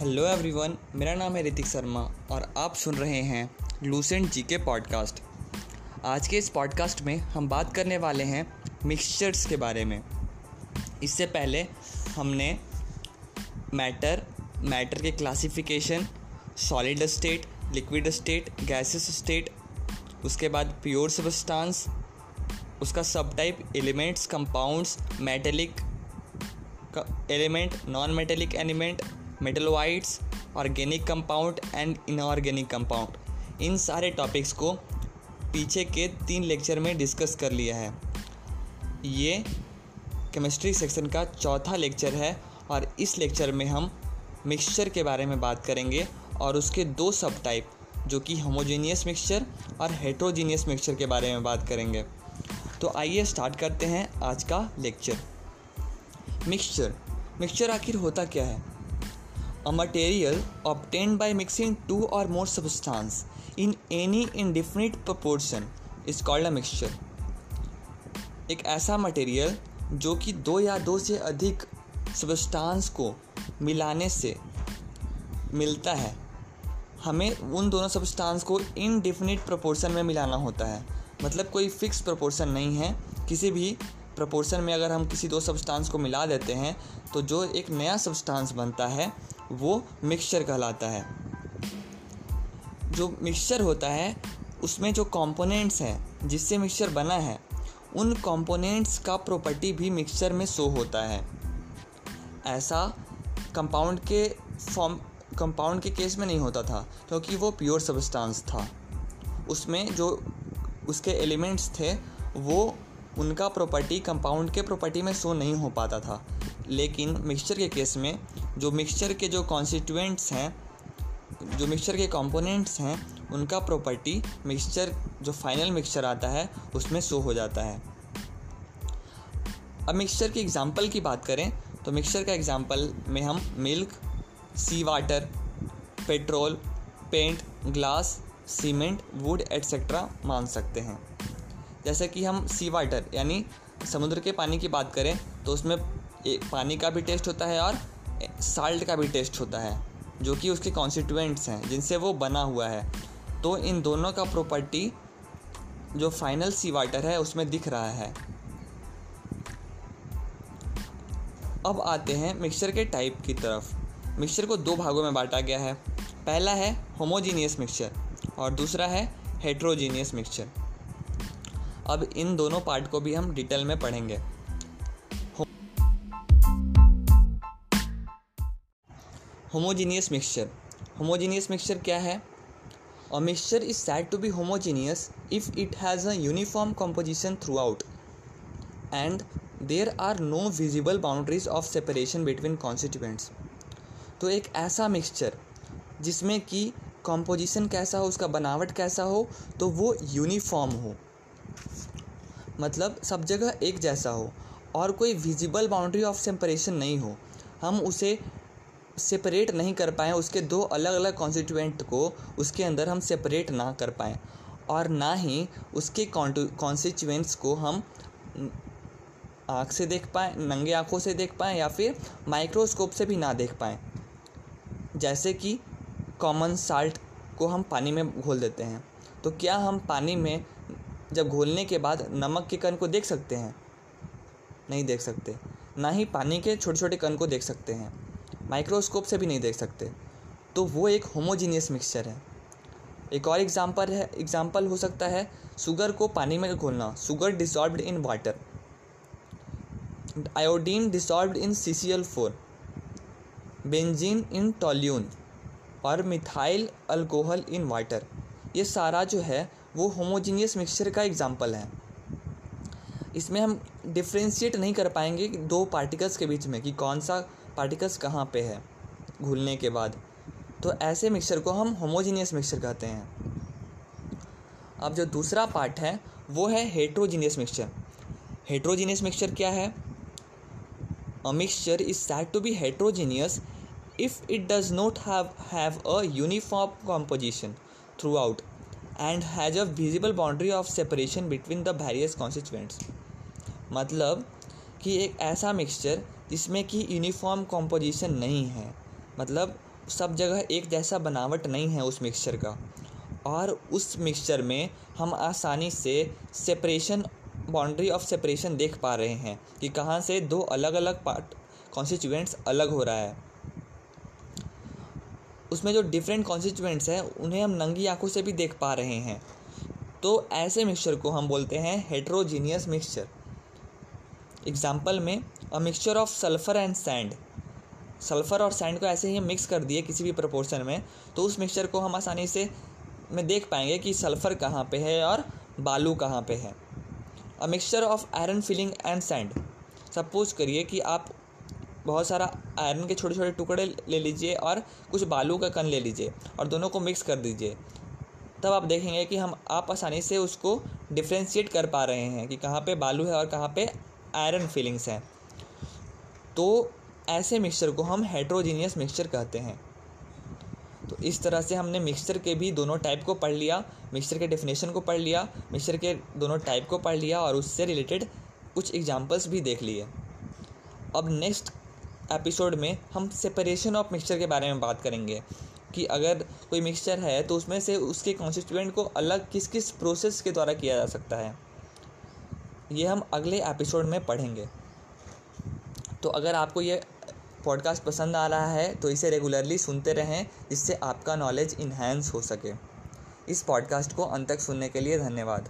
Hello everyone मेरा नाम है ऋतिक शर्मा और आप सुन रहे हैं लूसेंट जी के पॉडकास्ट आज के इस पॉडकास्ट में हम बात करने वाले हैं मिक्सचर्स के बारे में। इससे पहले हमने मैटर मैटर के classification solid state liquid state gases state उसके बाद प्योर सबस्टांस उसका सब type elements compounds metallic element non metallic element metalloids organic compound and inorganic compound इन सारे टॉपिक्स को पीछे के तीन लेक्चर में डिस्कस कर लिया है। ये केमिस्ट्री सेक्शन का चौथा लेक्चर है और इस लेक्चर में हम मिक्सचर के बारे में बात करेंगे और उसके दो सब टाइप जो कि होमोजीनियस मिक्सचर और हेट्रोजीनियस मिक्सचर के बारे में बात करेंगे। तो आइए स्टार्ट करते हैं आज का लेक्चर मिक्सचर मिक्सचर आखिर होता क्या है? A material obtain by mixing two or more substance in any indefinite proportion is called a mixture एक ऐसा मटेरियल जो कि दो या दो से अधिक सबस्टांस को मिलाने से मिलता है। हमें उन दोनों सबस्टांस को इनडिफिनिट प्रोपोर्शन में मिलाना होता है। मतलब कोई फिक्स प्रोपोर्शन नहीं है। किसी भी प्रोपोर्शन में अगर हम किसी दो सब्सटेंस को मिला देते हैं तो जो एक नया सब्सटेंस बनता है वो मिक्सचर कहलाता है। जो मिक्सचर होता है, उसमें जो कंपोनेंट्स हैं, जिससे मिक्सचर बना है, उन कंपोनेंट्स का प्रॉपर्टी भी मिक्सचर में शो होता है। ऐसा कंपाउंड के फॉर्म कंपाउंड के केस में नहीं होता था, क्योंकि वो प्योर सब्सटेंस था। उसमें जो, उसके एलिमेंट्स थे, वो उनका प्रॉपर्टी कंपाउंड के प्रॉपर्टी में शो नहीं हो पाता था। लेकिन मिक्सचर के केस में जो मिक्सचर के जो कॉन्स्टिट्यूएंट्स हैं, जो मिक्सचर के कंपोनेंट्स हैं, उनका प्रॉपर्टी मिक्सचर जो फाइनल मिक्सचर आता है, उसमें शो हो जाता है। अब मिक्सचर की एग्ज़ाम्पल की बात करें तो मिक्सचर का एग्ज़ाम्पल में हम milk sea water petrol paint glass cement wood etcetera मान सकते हैं। जैसे कि हम सी वाटर यानी समुद्र के पानी की बात करें तो उसमें पानी का भी टेस्ट होता है और साल्ट का भी टेस्ट होता है, जो कि उसके कॉन्स्टिट्यूएंट्स हैं, जिनसे वो बना हुआ है। तो इन दोनों का प्रॉपर्टी जो फाइनल सी वाटर है, उसमें दिख रहा है। अब आते हैं मिक्सचर के टाइप की तरफ़। मिक्सचर को दो भागों में बांटा गया है। पहला है होमोजीनियस मिक्सचर और दूसरा है हेट्रोजीनियस मिक्सचर अब इन दोनों पार्ट को भी हम डिटेल में पढ़ेंगे। होमोजीनियस मिक्सचर होमोजीनियस मिक्सचर क्या है? A mixture is said to be homogeneous if it has a uniform composition throughout and there are no visible boundaries of separation between constituents तो एक ऐसा मिक्सचर जिसमें कि कॉम्पोजिशन कैसा हो, उसका बनावट कैसा हो तो वो यूनिफॉर्म हो। मतलब सब जगह एक जैसा हो, और कोई विजिबल बाउंड्री ऑफ़ सेपरेशन नहीं हो। हम उसे सेपरेट नहीं कर पाएँ, उसके दो अलग अलग कॉन्स्टिट्यूएंट को उसके अंदर हम सेपरेट ना कर पाएँ। और ना ही उसके कॉन्स्टिट्यूएंट्स को हम आँख से देख पाएँ, नंगे आँखों से देख पाएँ, या फिर माइक्रोस्कोप से भी ना देख पाएँ। जैसे कि कॉमन साल्ट को हम पानी में घोल देते हैं। तो क्या हम पानी में जब घोलने के बाद नमक के कण को देख सकते हैं? नहीं देख सकते। ना ही पानी के छोटे छोटे कण को देख सकते हैं। माइक्रोस्कोप से भी नहीं देख सकते। तो वो एक होमोजीनियस मिक्सचर है। एक और एग्ज़ाम्पल है एग्ज़ाम्पल हो सकता है शुगर को पानी में घोलना। Sugar dissolve in water iodine dissolve in C C L four benzene in toluene और मिथाइल अल्कोहल इन वाटर ये सारा जो है, वो होमोजीनियस मिक्सचर का एग्ज़ाम्पल है। इसमें हम डिफ्रेंशिएट नहीं कर पाएँगे दो पार्टिकल्स के बीच में कि कौन सा पार्टिकल्स कहाँ पे है घुलने के बाद? तो ऐसे मिक्सचर को हम होमोजीनियस मिक्सचर कहते हैं। अब जो दूसरा पार्ट है, वो है हेट्रोजीनियस मिक्सचर हेट्रोजीनियस मिक्सचर क्या है? A mixture is said to be heterogeneous if it does not have a uniform composition throughout and has a visible boundary of separation between the various constituents मतलब कि एक ऐसा mixture जिसमें कि uniform composition नहीं है। मतलब सब जगह एक जैसा बनावट नहीं है उस मिक्सचर का। और उस मिक्सचर में हम आसानी से सेपरेशन बाउंड्री ऑफ़ सेपरेशन देख पा रहे हैं कि कहाँ से दो अलग अलग पार्ट कॉन्स्टिट्यूएंट्स अलग हो रहा है। उसमें जो डिफरेंट कॉन्स्टिट्यूएंट्स हैं, उन्हें हम नंगी आँखों से भी देख पा रहे हैं। तो ऐसे मिक्सचर को हम बोलते हैं हेट्रोजीनियस मिक्सचर एग्ज़ाम्पल में a mixture of sulphur and sand sulphur और सैंड को ऐसे ही मिक्स कर दिए किसी भी प्रपोर्शन में तो उस मिक्सचर को हम आसानी से में देख पाएँगे कि सल्फ़र कहाँ पे है और बालू कहाँ पे है। A mixture of iron filling and sand suppose करिए कि आप बहुत सारा आयरन के छोटे छोटे टुकड़े ले लीजिए और कुछ बालू का कन ले लीजिए और दोनों को मिक्स कर दीजिए। तब आप देखेंगे कि हम आप आसानी से उसको डिफ्रेंशिएट कर पा रहे हैं कि कहाँ पे बालू है और कहाँ पे आयरन फीलिंग्स हैं। तो ऐसे मिक्सचर को हम हेट्रोजीनियस मिक्सचर कहते हैं। तो इस तरह से हमने मिक्सचर के भी दोनों टाइप को पढ़ लिया मिक्सचर के डेफिनेशन को पढ़ लिया मिक्सचर के दोनों टाइप को पढ़ लिया और उससे रिलेटेड कुछ एग्जांपल्स भी देख लिए। अब नेक्स्ट एपिसोड में हम सेपरेशन ऑफ़ मिक्सचर के बारे में बात करेंगे कि अगर कोई मिक्सचर है तो उसमें से उसके कॉन्स्टिट्यूएंट को अलग किस किस प्रोसेस के द्वारा किया जा सकता है। ये हम अगले एपिसोड में पढ़ेंगे। तो अगर आपको ये पॉडकास्ट पसंद आ रहा है तो इसे रेगुलरली सुनते रहें, जिससे आपका नॉलेज इन्हेंस हो सके। इस पॉडकास्ट को अंत तक सुनने के लिए धन्यवाद।